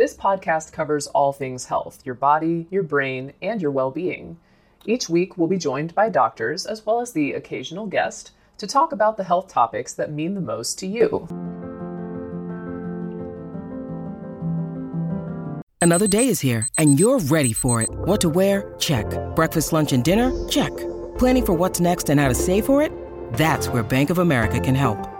This podcast covers all things health your body, your brain, and your well being. Each week, we'll be joined by doctors as well as the occasional guest to talk about the health topics that mean the most to you. Another day is here, and you're ready for it. What to wear? Check. Breakfast, lunch, and dinner? Check. Planning for what's next and how to save for it? That's where Bank of America can help.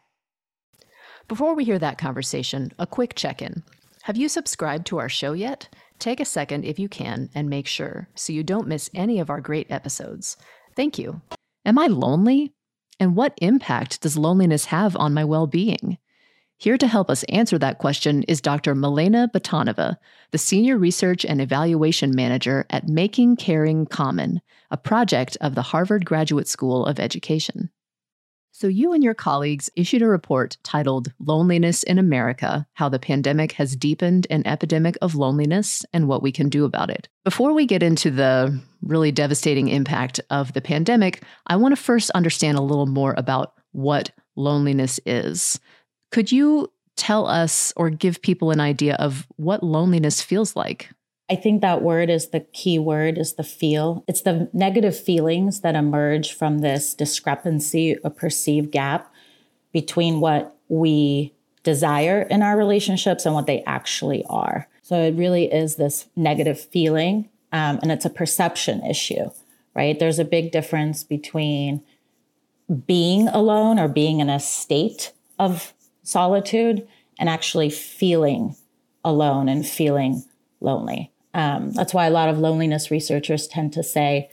Before we hear that conversation, a quick check in. Have you subscribed to our show yet? Take a second if you can and make sure so you don't miss any of our great episodes. Thank you. Am I lonely? And what impact does loneliness have on my well being? Here to help us answer that question is Dr. Milena Batanova, the Senior Research and Evaluation Manager at Making Caring Common, a project of the Harvard Graduate School of Education. So, you and your colleagues issued a report titled Loneliness in America How the Pandemic Has Deepened an Epidemic of Loneliness and What We Can Do About It. Before we get into the really devastating impact of the pandemic, I want to first understand a little more about what loneliness is. Could you tell us or give people an idea of what loneliness feels like? I think that word is the key word is the feel. It's the negative feelings that emerge from this discrepancy or perceived gap between what we desire in our relationships and what they actually are. So it really is this negative feeling, um, and it's a perception issue, right? There's a big difference between being alone or being in a state of solitude and actually feeling alone and feeling lonely. Um, that's why a lot of loneliness researchers tend to say,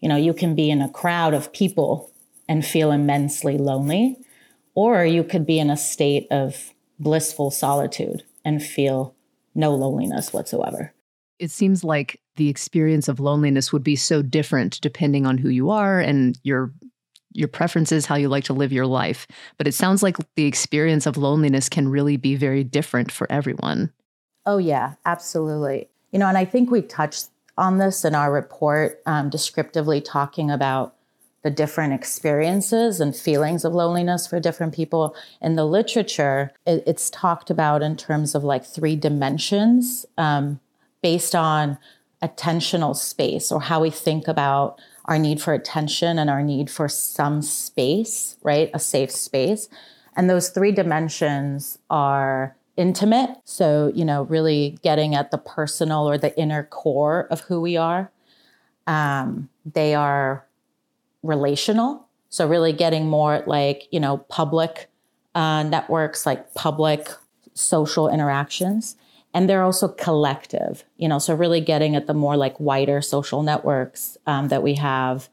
you know, you can be in a crowd of people and feel immensely lonely, or you could be in a state of blissful solitude and feel no loneliness whatsoever. It seems like the experience of loneliness would be so different depending on who you are and your your preferences, how you like to live your life. But it sounds like the experience of loneliness can really be very different for everyone. Oh, yeah, absolutely. You know, and I think we touched on this in our report, um, descriptively talking about the different experiences and feelings of loneliness for different people. In the literature, it, it's talked about in terms of like three dimensions um, based on attentional space or how we think about our need for attention and our need for some space, right? A safe space. And those three dimensions are intimate. So, you know, really getting at the personal or the inner core of who we are. Um, they are relational. So, really getting more like, you know, public uh, networks, like public social interactions. And they're also collective, you know, so really getting at the more like wider social networks um, that we have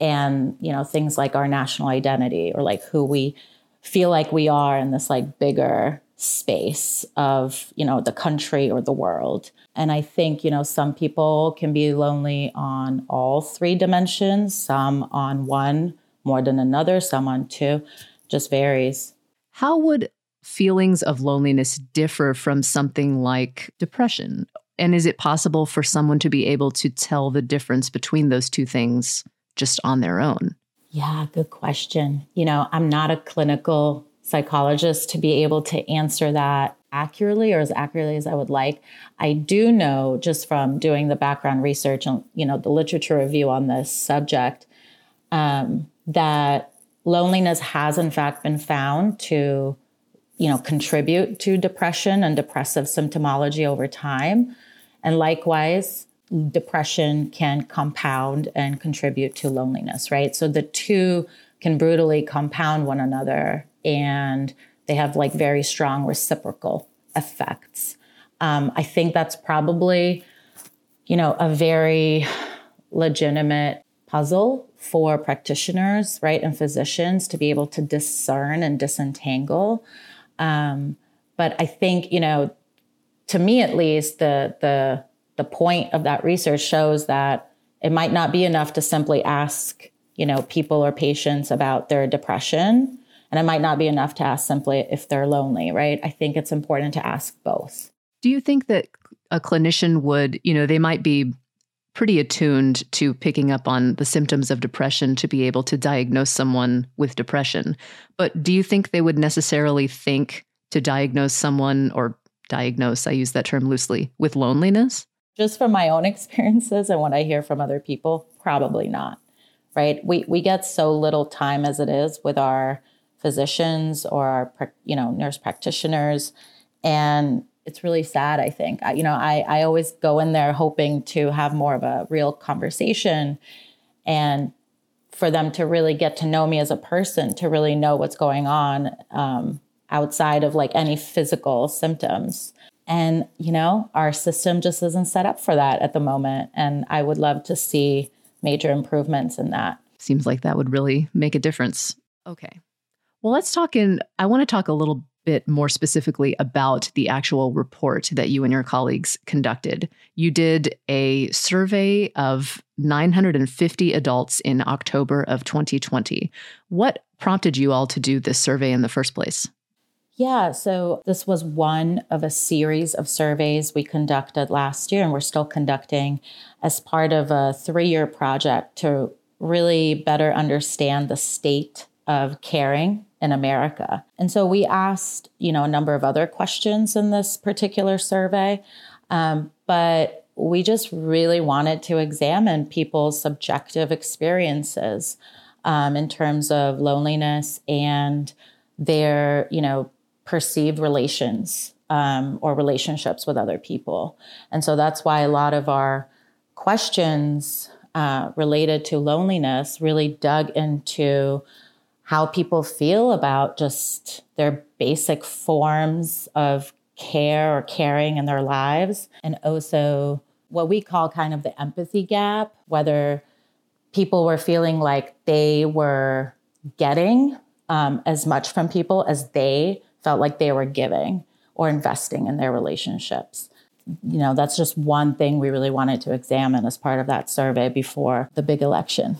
and, you know, things like our national identity or like who we feel like we are in this like bigger space of you know the country or the world. And i think you know some people can be lonely on all three dimensions. Some on one more than another some on two. Just varies. How would feelings of loneliness differ from something like depression? And is it possible for someone to be able to tell the difference between those two things just on their own? Yeah good question. You know i'm not a clinical psychologist to be able to answer that accurately or as accurately as I would like. I do know just from doing the background research and you know the literature review on this subject um, that loneliness has in fact been found to you know contribute to depression and depressive symptomology over time and likewise depression can compound and contribute to loneliness right so the two can brutally compound one another and they have like very strong reciprocal effects um, i think that's probably you know a very legitimate puzzle for practitioners, right, and physicians to be able to discern and disentangle. Um, but I think, you know, to me at least, the the the point of that research shows that it might not be enough to simply ask, you know, people or patients about their depression. And it might not be enough to ask simply if they're lonely, right? I think it's important to ask both. Do you think that a clinician would, you know, they might be pretty attuned to picking up on the symptoms of depression to be able to diagnose someone with depression. But do you think they would necessarily think to diagnose someone or diagnose, I use that term loosely, with loneliness? Just from my own experiences and what I hear from other people, probably not. Right? We we get so little time as it is with our physicians or our you know nurse practitioners. And it's really sad i think. I, you know I, I always go in there hoping to have more of a real conversation and for them to really get to know me as a person to really know what's going on um, outside of like any physical symptoms. And you know our system just isn't set up for that at the moment. And i would love to see major improvements in that. Seems like that would really make a difference. Okay well let's talk in i want to talk a little bit more specifically about the actual report that you and your colleagues conducted. You did a survey of 950 adults in October of 2020. What prompted you all to do this survey in the first place? Yeah, so this was one of a series of surveys we conducted last year, and we're still conducting as part of a three year project to really better understand the state of caring in America. And so we asked, you know, a number of other questions in this particular survey, um, but we just really wanted to examine people's subjective experiences um, in terms of loneliness and their, you know, perceived relations um, or relationships with other people. And so that's why a lot of our questions uh, related to loneliness really dug into how people feel about just their basic forms of care or caring in their lives, and also what we call kind of the empathy gap, whether people were feeling like they were getting um, as much from people as they felt like they were giving or investing in their relationships. You know, that's just one thing we really wanted to examine as part of that survey before the big election.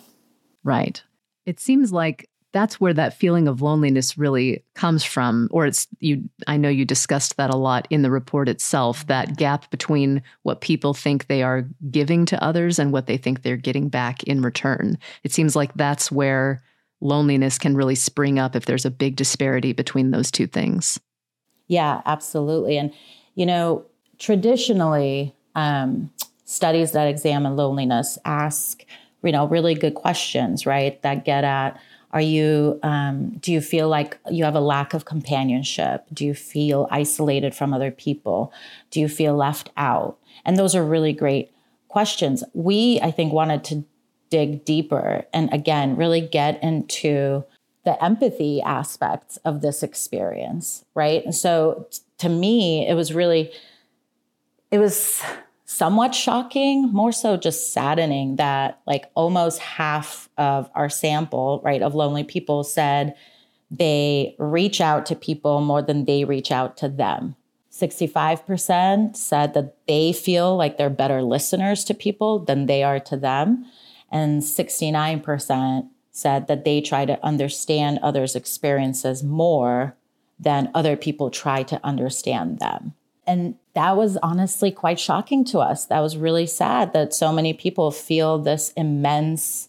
Right. It seems like that's where that feeling of loneliness really comes from or it's you i know you discussed that a lot in the report itself that gap between what people think they are giving to others and what they think they're getting back in return. It seems like that's where loneliness can really spring up if there's a big disparity between those two things. Yeah absolutely. And you know traditionally um, studies that examine loneliness ask you know really good questions right? That get at are you, um, do you feel like you have a lack of companionship? Do you feel isolated from other people? Do you feel left out? And those are really great questions. We, I think, wanted to dig deeper and again, really get into the empathy aspects of this experience, right? And so t- to me, it was really, it was somewhat shocking, more so just saddening that like almost half of our sample, right, of lonely people said they reach out to people more than they reach out to them. 65% said that they feel like they're better listeners to people than they are to them. And 69% said that they try to understand others' experiences more than other people try to understand them. And that was honestly quite shocking to us. That was really sad that so many people feel this immense,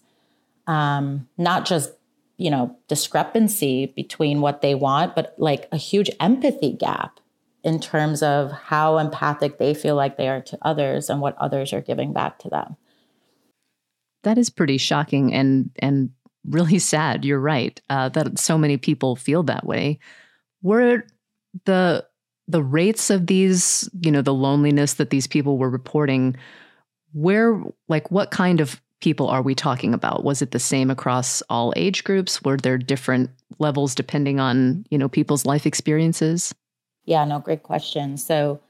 um, not just you know, discrepancy between what they want, but like a huge empathy gap in terms of how empathic they feel like they are to others and what others are giving back to them. That is pretty shocking and and really sad. You're right uh, that so many people feel that way. Were the the rates of these, you know, the loneliness that these people were reporting, where like what kind of people are we talking about? Was it the same across all age groups? Were there different levels depending on, you know, people's life experiences? Yeah, no, great question. So,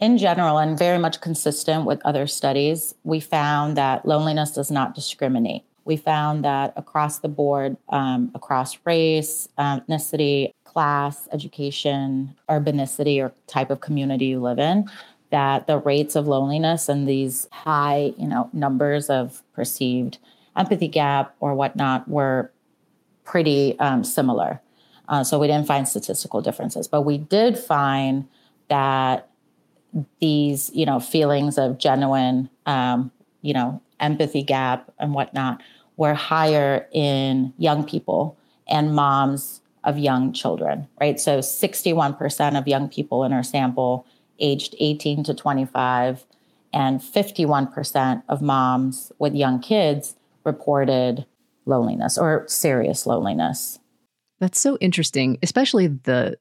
in general, and very much consistent with other studies, we found that loneliness does not discriminate. We found that across the board, um, across race, ethnicity, class, education, urbanicity, or type of community you live in, that the rates of loneliness and these high, you know, numbers of perceived empathy gap or whatnot were pretty um, similar. Uh, so we didn't find statistical differences, but we did find that these, you know, feelings of genuine, um, you know, empathy gap and whatnot were higher in young people and moms of young children, right? So 61% of young people in our sample aged 18 to 25, and 51% of moms with young kids reported loneliness or serious loneliness. That's so interesting, especially the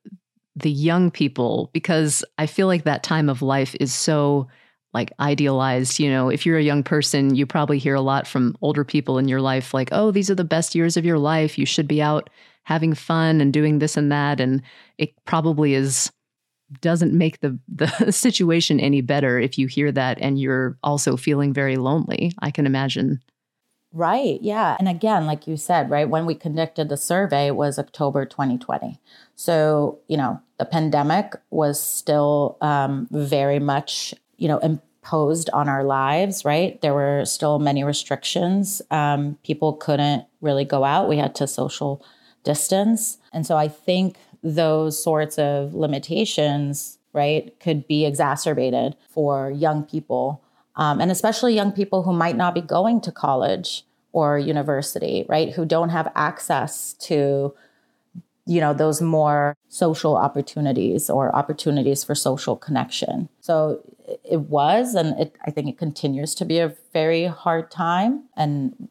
the young people because I feel like that time of life is so like idealized, you know, if you're a young person, you probably hear a lot from older people in your life like, "Oh, these are the best years of your life. You should be out having fun and doing this and that." And it probably is doesn't make the the situation any better if you hear that and you're also feeling very lonely. I can imagine. Right. Yeah. And again, like you said, right, when we conducted the survey was October 2020. So, you know, the pandemic was still um, very much, you know, imposed on our lives, right? There were still many restrictions. Um, people couldn't really go out. We had to social distance. And so I think those sorts of limitations, right, could be exacerbated for young people. Um, and especially young people who might not be going to college or university, right, who don't have access to, you know, those more social opportunities or opportunities for social connection. So it was, and it, I think it continues to be a very hard time. And,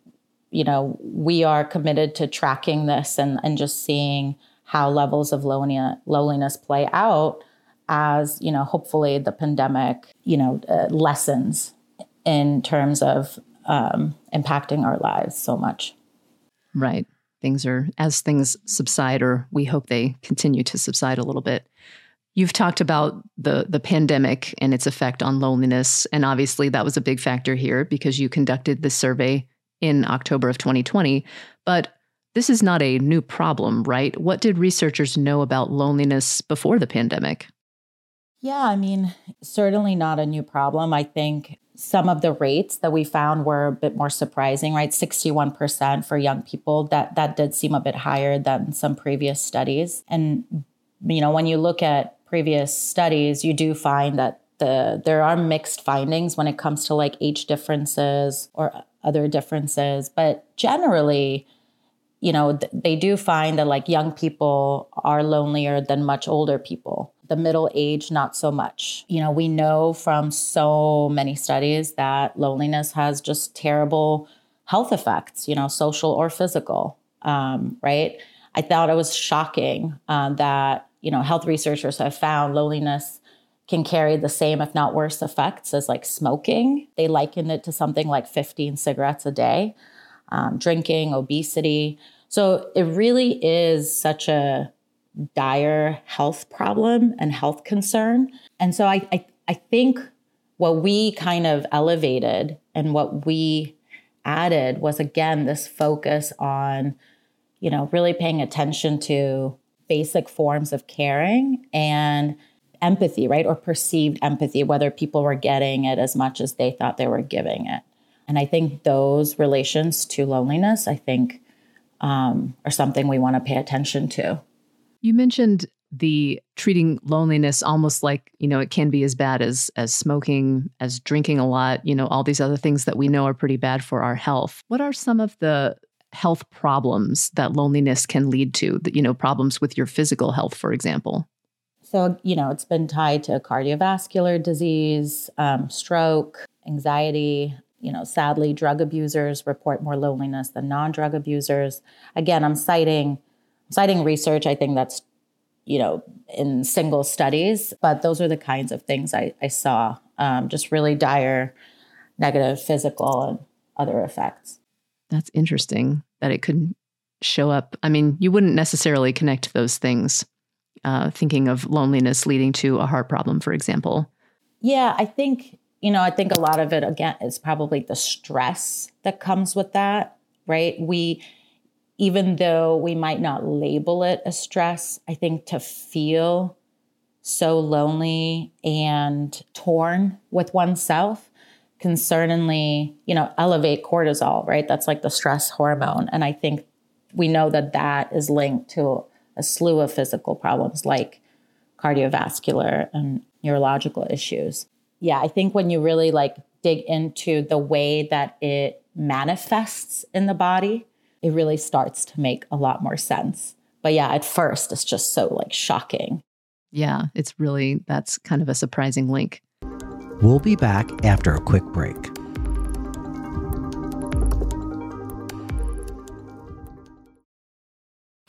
you know, we are committed to tracking this and, and just seeing how levels of loneliness play out as you know hopefully the pandemic you know uh, lessens in terms of um, impacting our lives so much. Right. Things are as things subside or we hope they continue to subside a little bit. You've talked about the the pandemic and its effect on loneliness and obviously that was a big factor here because you conducted this survey in October of 2020 but this is not a new problem, right? What did researchers know about loneliness before the pandemic? Yeah, I mean, certainly not a new problem. I think some of the rates that we found were a bit more surprising, right? 61% for young people. That that did seem a bit higher than some previous studies. And you know, when you look at previous studies, you do find that the there are mixed findings when it comes to like age differences or other differences, but generally you know, th- they do find that like young people are lonelier than much older people. The middle age, not so much. You know, we know from so many studies that loneliness has just terrible health effects, you know, social or physical, um, right? I thought it was shocking uh, that, you know, health researchers have found loneliness can carry the same, if not worse, effects as like smoking. They likened it to something like 15 cigarettes a day um, drinking, obesity. So it really is such a dire health problem and health concern. And so I, I, I think what we kind of elevated and what we added was again this focus on, you know, really paying attention to basic forms of caring and empathy, right? Or perceived empathy, whether people were getting it as much as they thought they were giving it. And I think those relations to loneliness, I think, um, are something we want to pay attention to. You mentioned the treating loneliness almost like you know it can be as bad as as smoking as drinking a lot you know all these other things that we know are pretty bad for our health what are some of the health problems that loneliness can lead to, you know, problems with your physical health, for example? So, you know, it's been tied to cardiovascular disease, um, stroke, anxiety. You know, sadly, drug abusers report more loneliness than non-drug abusers. Again, I'm citing citing research. I think that's you know in single studies, but those are the kinds of things I, I saw. Um, just really dire negative physical and other effects. That's interesting that it could show up. I mean, you wouldn't necessarily connect those things, uh, thinking of loneliness leading to a heart problem, for example. Yeah, I think, you know, I think a lot of it, again, is probably the stress that comes with that, right? We, even though we might not label it as stress, I think to feel so lonely and torn with oneself can certainly, you know, elevate cortisol, right? That's like the stress hormone. And I think we know that that is linked to a slew of physical problems like cardiovascular and neurological issues. Yeah, I think when you really like dig into the way that it manifests in the body, it really starts to make a lot more sense. But yeah, at first it's just so like shocking. Yeah, it's really that's kind of a surprising link. We'll be back after a quick break.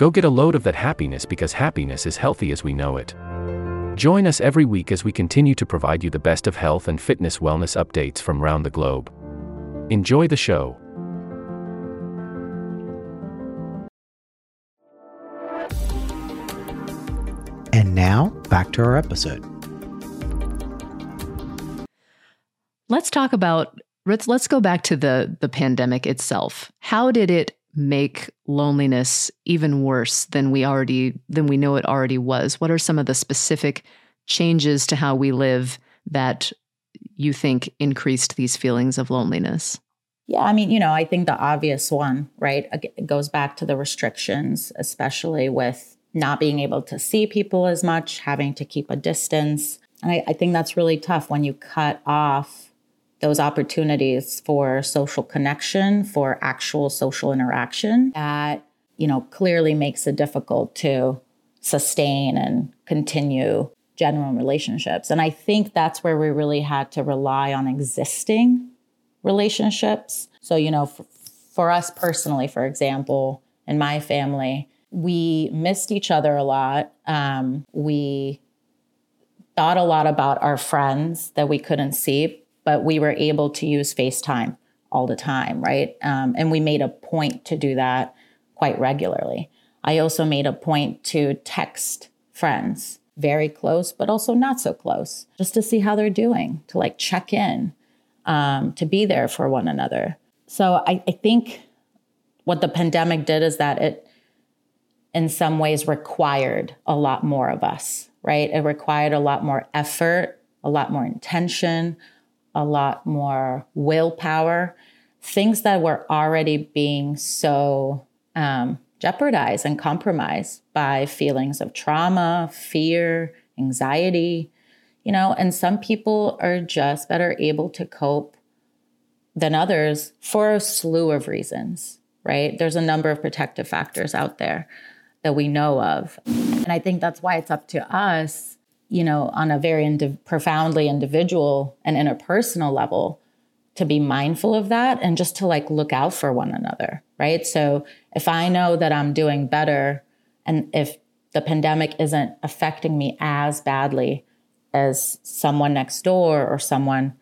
Go get a load of that happiness because happiness is healthy as we know it. Join us every week as we continue to provide you the best of health and fitness wellness updates from around the globe. Enjoy the show. And now, back to our episode. Let's talk about let's let's go back to the the pandemic itself. How did it make loneliness even worse than we already than we know it already was? What are some of the specific changes to how we live that you think increased these feelings of loneliness? Yeah, I mean, you know, I think the obvious one, right, it goes back to the restrictions, especially with not being able to see people as much, having to keep a distance. And I, I think that's really tough when you cut off those opportunities for social connection, for actual social interaction that, you know, clearly makes it difficult to sustain and continue genuine relationships. And I think that's where we really had to rely on existing relationships. So, you know, for, for us personally, for example, in my family, we missed each other a lot. Um, we thought a lot about our friends that we couldn't see, but we were able to use FaceTime all the time, right? Um, and we made a point to do that quite regularly. I also made a point to text friends very close, but also not so close, just to see how they're doing, to like check in, um, to be there for one another. So I, I think what the pandemic did is that it, in some ways, required a lot more of us, right? It required a lot more effort, a lot more intention, a lot more willpower, things that were already being so um, jeopardized and compromised by feelings of trauma, fear, anxiety, you know, and some people are just better able to cope than others for a slew of reasons, right? There's a number of protective factors out there that we know of. And I think that's why it's up to us you know, on a very indi- profoundly individual and interpersonal level to be mindful of that and just to like look out for one another, right? So if I know that I'm doing better and if the pandemic isn't affecting me as badly as someone next door or someone,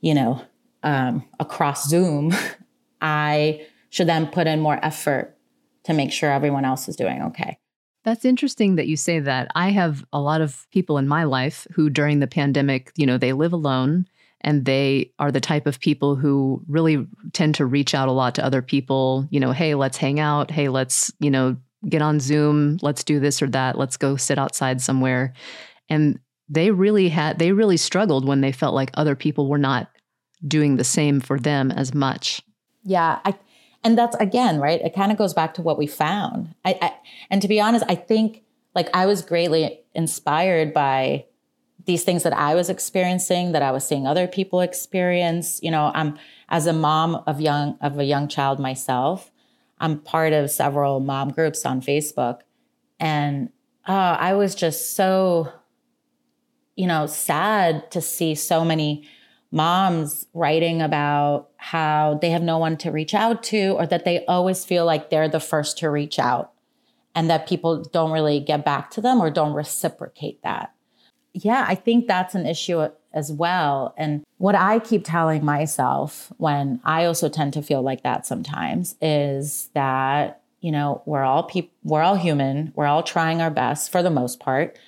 you know, um, across Zoom, I should then put in more effort to make sure everyone else is doing okay. That's interesting that you say that. I have a lot of people in my life who, during the pandemic, you know, they live alone and they are the type of people who really tend to reach out a lot to other people, you know, hey, let's hang out. Hey, let's, you know, get on Zoom. Let's do this or that. Let's go sit outside somewhere. And they really had, they really struggled when they felt like other people were not doing the same for them as much. Yeah. I, and that's again, right? It kind of goes back to what we found. I, I and to be honest, I think like I was greatly inspired by these things that I was experiencing, that I was seeing other people experience. You know, I'm as a mom of young of a young child myself, I'm part of several mom groups on Facebook, and uh, I was just so, you know, sad to see so many moms writing about how they have no one to reach out to or that they always feel like they're the first to reach out and that people don't really get back to them or don't reciprocate that. Yeah, I think that's an issue as well. And what I keep telling myself when I also tend to feel like that sometimes is that, you know, we're all people, we're all human, we're all trying our best for the most part.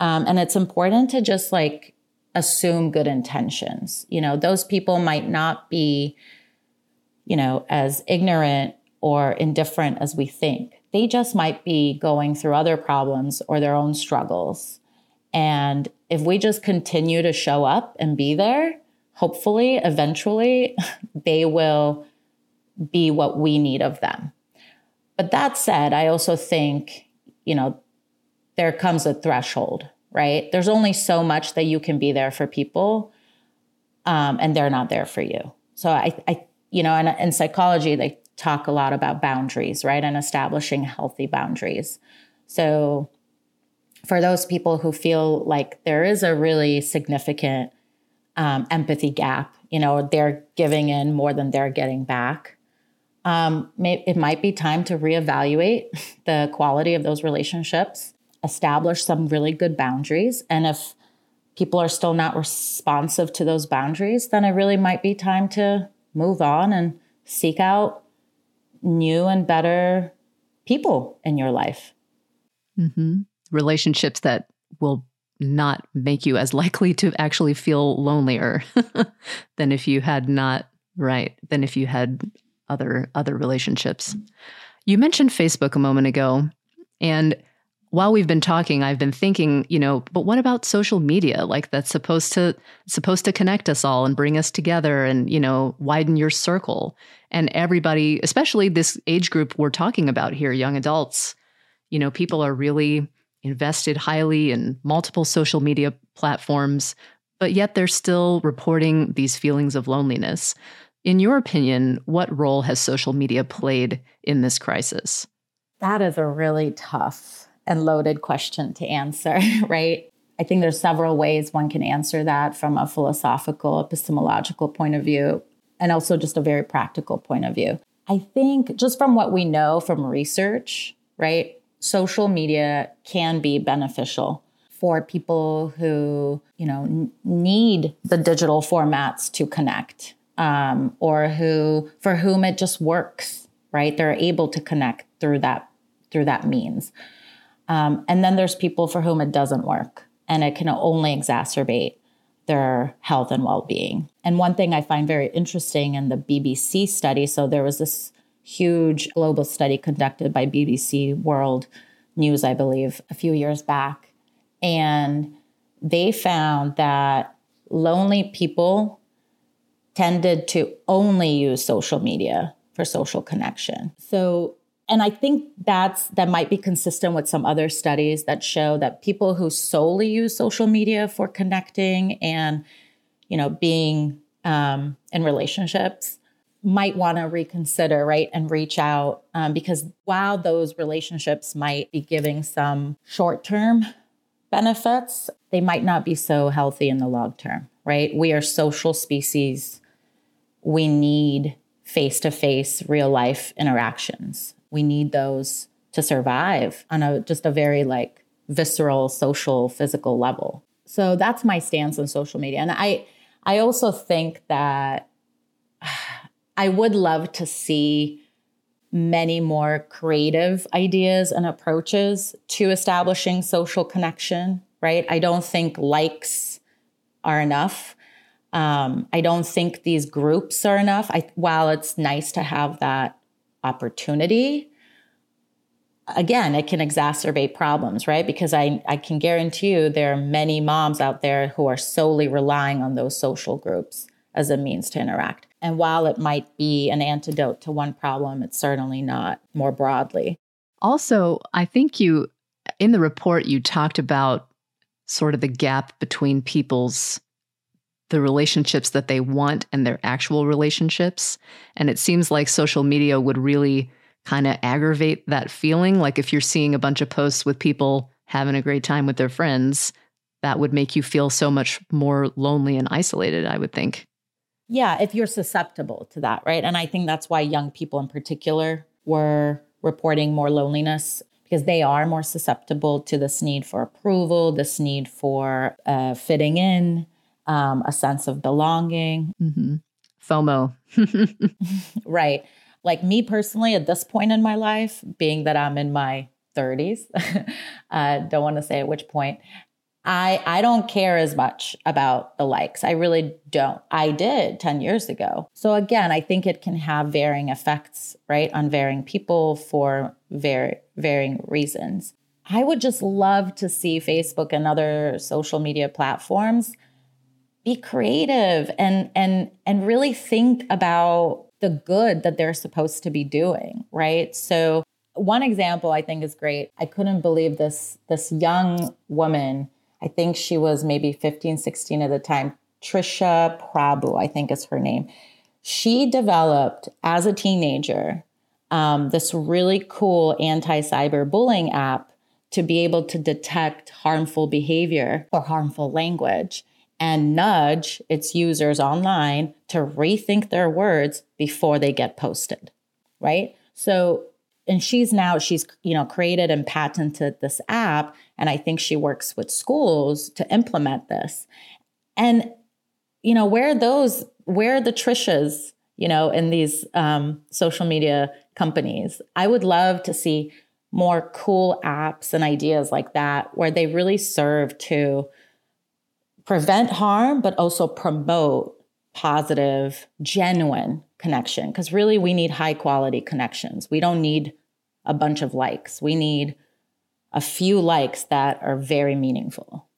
Um, and it's important to just like assume good intentions. You know, those people might not be, you know, as ignorant or indifferent as we think. They just might be going through other problems or their own struggles. And if we just continue to show up and be there, hopefully, eventually, they will be what we need of them. But that said, I also think, you know, there comes a threshold right? There's only so much that you can be there for people, um, and they're not there for you. So I, I you know, in, in psychology, they talk a lot about boundaries, right, and establishing healthy boundaries. So for those people who feel like there is a really significant um, empathy gap, you know, they're giving in more than they're getting back. Um, may, it might be time to reevaluate the quality of those relationships establish some really good boundaries. And if people are still not responsive to those boundaries, then it really might be time to move on and seek out new and better people in your life. Mm-hmm. Relationships that will not make you as likely to actually feel lonelier than if you had not right than if you had other other relationships. You mentioned Facebook a moment ago and while we've been talking, I've been thinking, you know, but what about social media? Like that's supposed to supposed to connect us all and bring us together and, you know, widen your circle. And everybody, especially this age group we're talking about here, young adults, you know, people are really invested highly in multiple social media platforms, but yet they're still reporting these feelings of loneliness. In your opinion, what role has social media played in this crisis? That is a really tough and loaded question to answer, right? I think there's several ways one can answer that from a philosophical, epistemological point of view, and also just a very practical point of view. I think just from what we know from research, right? Social media can be beneficial for people who, you know, n- need the digital formats to connect, um, or who for whom it just works, right? They're able to connect through that through that means. Um, and then there's people for whom it doesn't work and it can only exacerbate their health and well being. And one thing I find very interesting in the BBC study so there was this huge global study conducted by BBC World News, I believe, a few years back. And they found that lonely people tended to only use social media for social connection. So and I think that's that might be consistent with some other studies that show that people who solely use social media for connecting and you know being um, in relationships might want to reconsider right and reach out um, because while those relationships might be giving some short-term benefits they might not be so healthy in the long term right we are social species we need face to face, real life interactions. We need those to survive on a just a very like visceral, social, physical level. So that's my stance on social media. And I I also think that I would love to see many more creative ideas and approaches to establishing social connection, right? I don't think likes are enough. Um, I don't think these groups are enough. I, while it's nice to have that opportunity, again, it can exacerbate problems, right? Because I, I can guarantee you there are many moms out there who are solely relying on those social groups as a means to interact. And while it might be an antidote to one problem, it's certainly not more broadly. Also, I think you, in the report, you talked about sort of the gap between people's the relationships that they want and their actual relationships. And it seems like social media would really kind of aggravate that feeling. Like if you're seeing a bunch of posts with people having a great time with their friends that would make you feel so much more lonely and isolated i would think. Yeah, if you're susceptible to that, right? And I think that's why young people in particular were reporting more loneliness because they are more susceptible to this need for approval, this need for uh, fitting in, um, a sense of belonging. Mm-hmm. FOMO. right. Like me personally, at this point in my life, being that I'm in my 30s, uh, don't want to say at which point, I I don't care as much about the likes. I really don't. I did 10 years ago. So again, I think it can have varying effects, right, on varying people for very varying reasons. I would just love to see Facebook and other social media platforms be creative and and and really think about the good that they're supposed to be doing, right? So one example I think is great. I couldn't believe this this young woman I think she was maybe 15, 16 at the time. Trisha Prabhu, I think is her name. She developed as a teenager um, this really cool anti cyberbullying app to be able to detect harmful behavior or harmful language and nudge its users online to rethink their words before they get posted. Right. So and she's now she's you know created and patented this app and i think she works with schools to implement this and you know where those where the trishas you know in these um, social media companies i would love to see more cool apps and ideas like that where they really serve to prevent harm but also promote positive genuine connection because really we need high quality connections. We don't need a bunch of likes. We need a few likes that are very meaningful.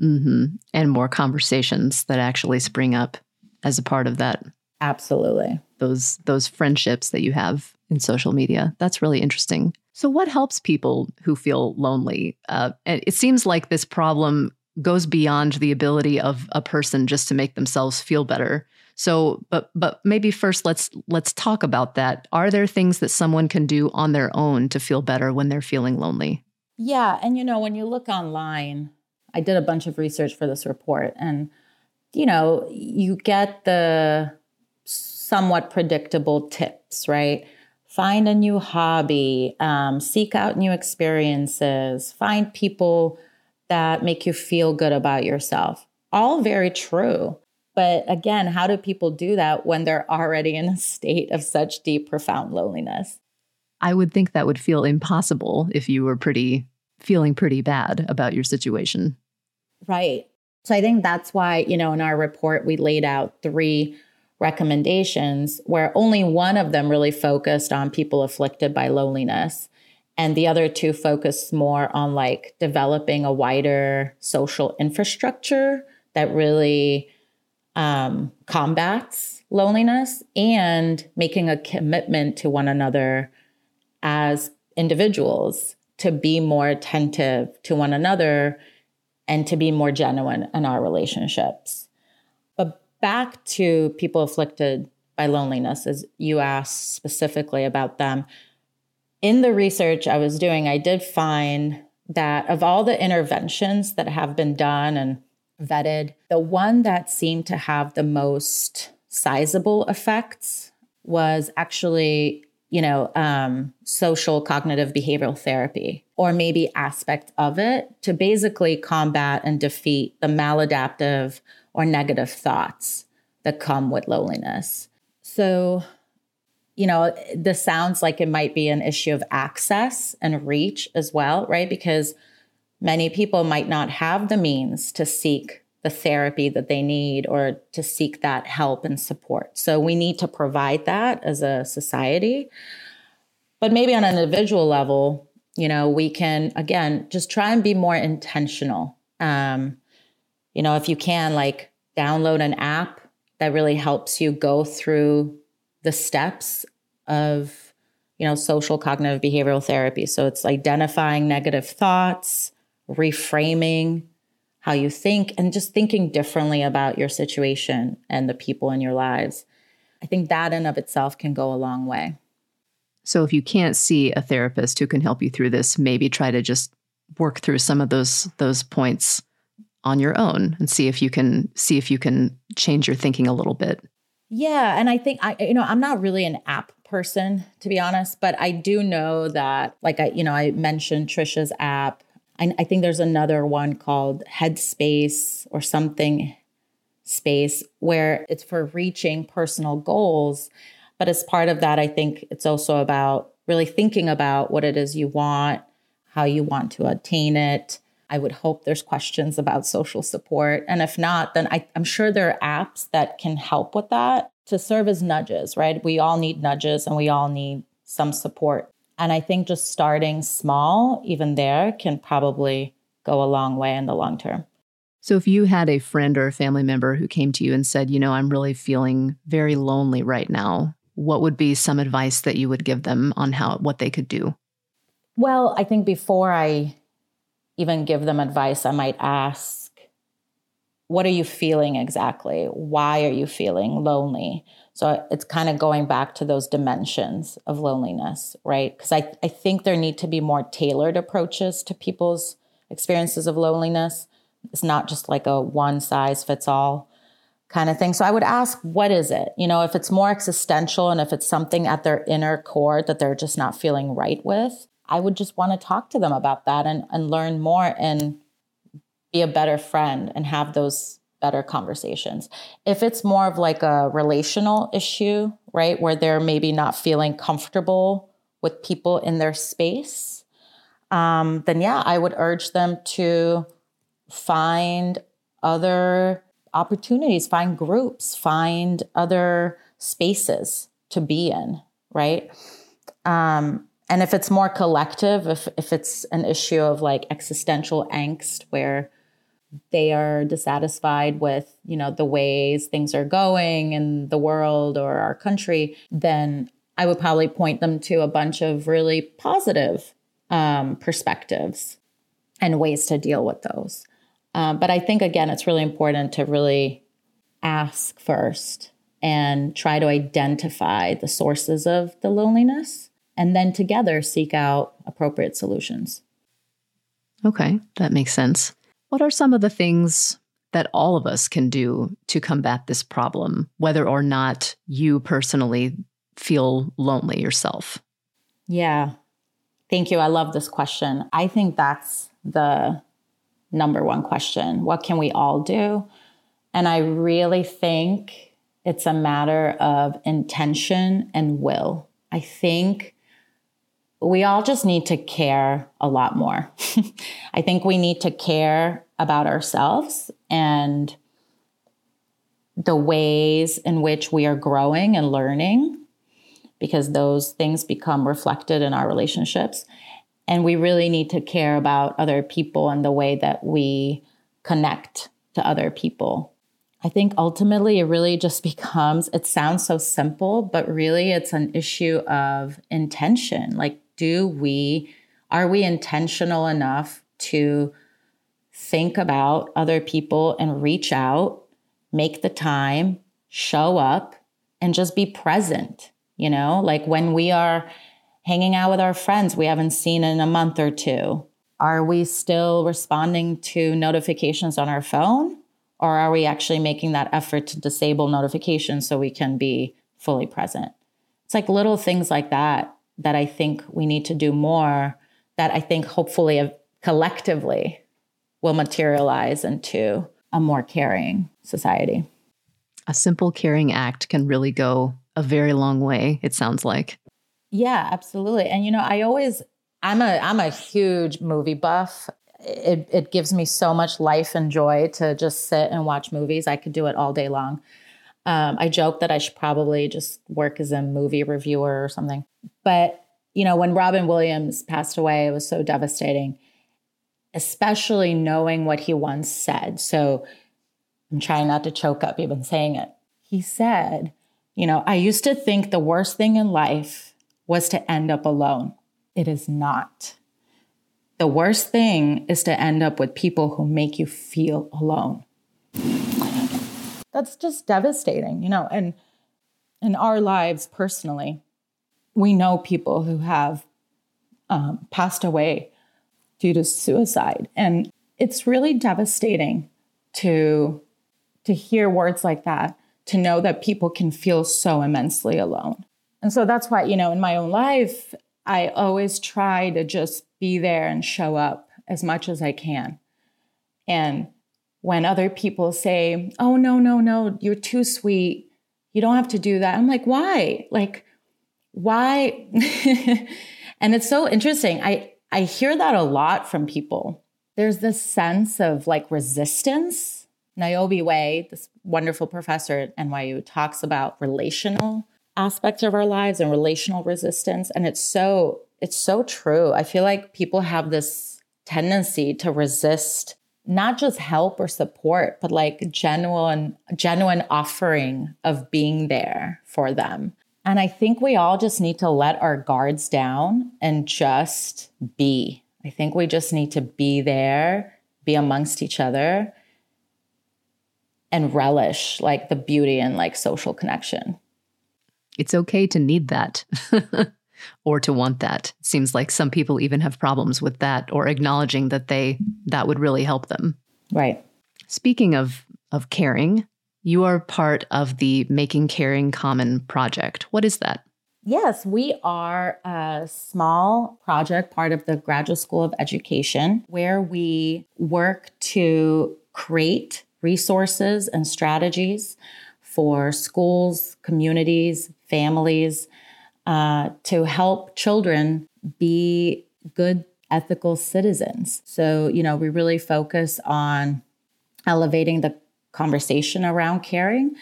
Mm-hmm. And more conversations that actually spring up as a part of that. Absolutely. Those those friendships that you have in social media. That's really interesting. So, what helps people who feel lonely? Uh, it seems like this problem goes beyond the ability of a person just to make themselves feel better. So, but but maybe first let's let's talk about that. Are there things that someone can do on their own to feel better when they're feeling lonely? Yeah, and you know, when you look online, I did a bunch of research for this report and you know, you get the somewhat predictable tips, right? Find a new hobby, um, seek out new experiences, find people that make you feel good about yourself. All very true. But again, how do people do that when they're already in a state of such deep, profound loneliness? I would think that would feel impossible if you were pretty feeling pretty bad about your situation. Right. So I think that's why, you know, in our report, we laid out three recommendations where only one of them really focused on people afflicted by loneliness. And the other two focus more on like developing a wider social infrastructure that really um, combats loneliness and making a commitment to one another as individuals to be more attentive to one another and to be more genuine in our relationships. But back to people afflicted by loneliness, as you asked specifically about them. In the research I was doing, I did find that of all the interventions that have been done and vetted, the one that seemed to have the most sizable effects was actually you know, um, social cognitive behavioral therapy, or maybe aspect of it to basically combat and defeat the maladaptive or negative thoughts that come with loneliness. So, you know, this sounds like it might be an issue of access and reach as well, right? Because many people might not have the means to seek the therapy that they need or to seek that help and support. So we need to provide that as a society. But maybe on an individual level, you know, we can again just try and be more intentional. Um, you know, if you can, like download an app that really helps you go through the steps of, you know, social cognitive behavioral therapy. So it's identifying negative thoughts, reframing, how you think and just thinking differently about your situation and the people in your lives. I think that in of itself can go a long way. So if you can't see a therapist who can help you through this, maybe try to just work through some of those those points on your own and see if you can see if you can change your thinking a little bit. Yeah, and I think I you know, I'm not really an app person to be honest, but I do know that like I you know, I mentioned Trisha's app I, I think there's another one called Headspace or something space where it's for reaching personal goals. But as part of that, I think it's also about really thinking about what it is you want, how you want to attain it. I would hope there's questions about social support. And if not, then I, am sure there are apps that can help with that to serve as nudges, right? We all need nudges and we all need some support. And I think just starting small, even there, can probably go a long way in the long term. So, if you had a friend or a family member who came to you and said, you know, I'm really feeling very lonely right now, what would be some advice that you would give them on how what they could do? Well, I think before I even give them advice, I might ask, what are you feeling exactly? Why are you feeling lonely? So it's kind of going back to those dimensions of loneliness, right? Because I, I think there need to be more tailored approaches to people's experiences of loneliness. It's not just like a one size fits all kind of thing. So I would ask, what is it? You know, if it's more existential and if it's something at their inner core that they're just not feeling right with, I would just want to talk to them about that and, and learn more and be a better friend and have those better conversations. If it's more of like a relational issue, right, where they're maybe not feeling comfortable with people in their space, um, then yeah, I would urge them to find other opportunities, find groups, find other spaces to be in, right? Um, and if it's more collective, if if it's an issue of like existential angst where they are dissatisfied with you know the ways things are going in the world or our country then i would probably point them to a bunch of really positive um, perspectives and ways to deal with those. Um, but i think again it's really important to really ask first and try to identify the sources of the loneliness and then together seek out appropriate solutions. Okay that makes sense what are some of the things that all of us can do to combat this problem, whether or not you personally feel lonely yourself? Yeah. Thank you. I love this question. I think that's the number one question. What can we all do? And I really think it's a matter of intention and will. I think we all just need to care a lot more. I think we need to care about ourselves and the ways in which we are growing and learning, because those things become reflected in our relationships. And we really need to care about other people and the way that we connect to other people. I think ultimately it really just becomes, it sounds so simple, but really it's an issue of intention. Like, do we are we intentional enough to think about other people and reach out, make the time, show up and just be present, you know? Like when we are hanging out with our friends we haven't seen in a month or two, are we still responding to notifications on our phone? Or are we actually making that effort to disable notifications so we can be fully present? It's like little things like that that I think we need to do more that I think hopefully collectively will materialize into a more caring society. A simple caring act can really go a very long way, it sounds like. Yeah, absolutely. And you know, I always I'm a I'm a huge movie buff. It it gives me so much life and joy to just sit and watch movies. I could do it all day long. Um, I joke that I should probably just work as a movie reviewer or something. But you know, when Robin Williams passed away, it was so devastating, especially knowing what he once said. So I'm trying not to choke up even saying it. He said, you know, I used to think the worst thing in life was to end up alone. It is not. The worst thing is to end up with people who make you feel alone. That's just devastating, you know, and in our lives personally, we know people who have um, passed away due to suicide. And it's really devastating to, to hear words like that, to know that people can feel so immensely alone. And so that's why, you know, in my own life, I always try to just be there and show up as much as I can. And when other people say, oh, no, no, no, you're too sweet, you don't have to do that, I'm like, why? Like, why? and it's so interesting. I, I hear that a lot from people. There's this sense of like resistance. Niobe Way, this wonderful professor at NYU, talks about relational aspects of our lives and relational resistance. And it's so, it's so true. I feel like people have this tendency to resist not just help or support, but like genuine, genuine offering of being there for them. And I think we all just need to let our guards down and just be. I think we just need to be there, be amongst each other, and relish like the beauty and like social connection. It's okay to need that or to want that. It seems like some people even have problems with that or acknowledging that they that would really help them. Right. Speaking of of caring, you are part of the Making Caring Common project. What is that? Yes, we are a small project, part of the Graduate School of Education, where we work to create resources and strategies for schools, communities, families uh, to help children be good ethical citizens. So, you know, we really focus on elevating the conversation around caring,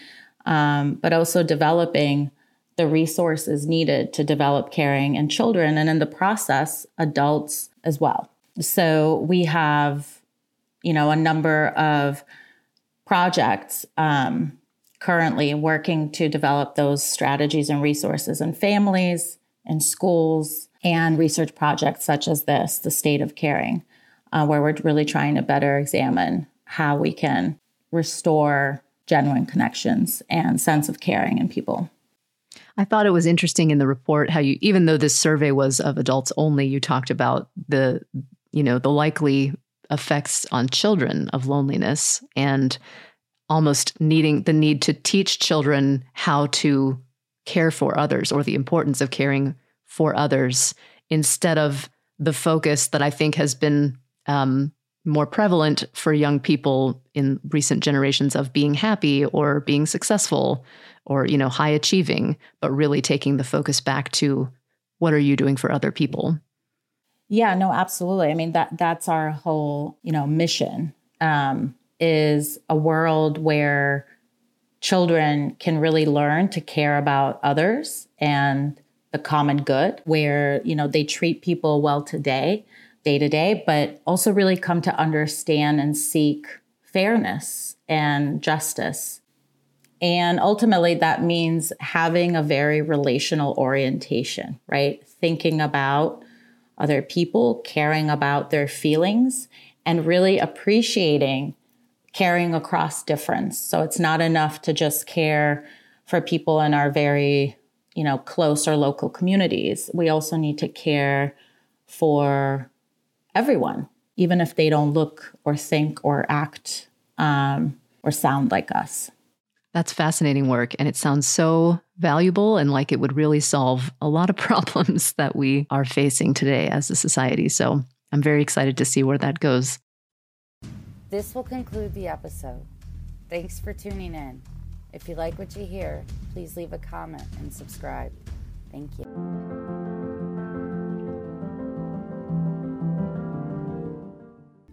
um, but also developing the resources needed to develop caring in children and in the process, adults as well. So we have, you know, a number of projects um, currently working to develop those strategies and resources in families and schools and research projects such as this, the state of caring, uh, where we're really trying to better examine how we can restore genuine connections and sense of caring in people. I thought it was interesting in the report how you even though this survey was of adults only you talked about the you know the likely effects on children of loneliness and almost needing the need to teach children how to care for others or the importance of caring for others instead of the focus that I think has been um, more prevalent for young people in recent generations of being happy or being successful or you know high achieving but really taking the focus back to what are you doing for other people? Yeah no absolutely. I mean that that's our whole you know mission um, is a world where children can really learn to care about others and the common good where you know they treat people well today day to day, but also really come to understand and seek fairness and justice. And ultimately, that means having a very relational orientation, right? Thinking about other people, caring about their feelings, and really appreciating caring across difference. So it's not enough to just care for people in our very, you know, close or local communities. We also need to care for everyone, even if they don't look or think or act um, or sound like us. That's fascinating work. And it sounds so valuable and like it would really solve a lot of problems that we are facing today as a society. So I'm very excited to see where that goes. This will conclude the episode. Thanks for tuning in. If you like what you hear, please leave a comment and subscribe. Thank you.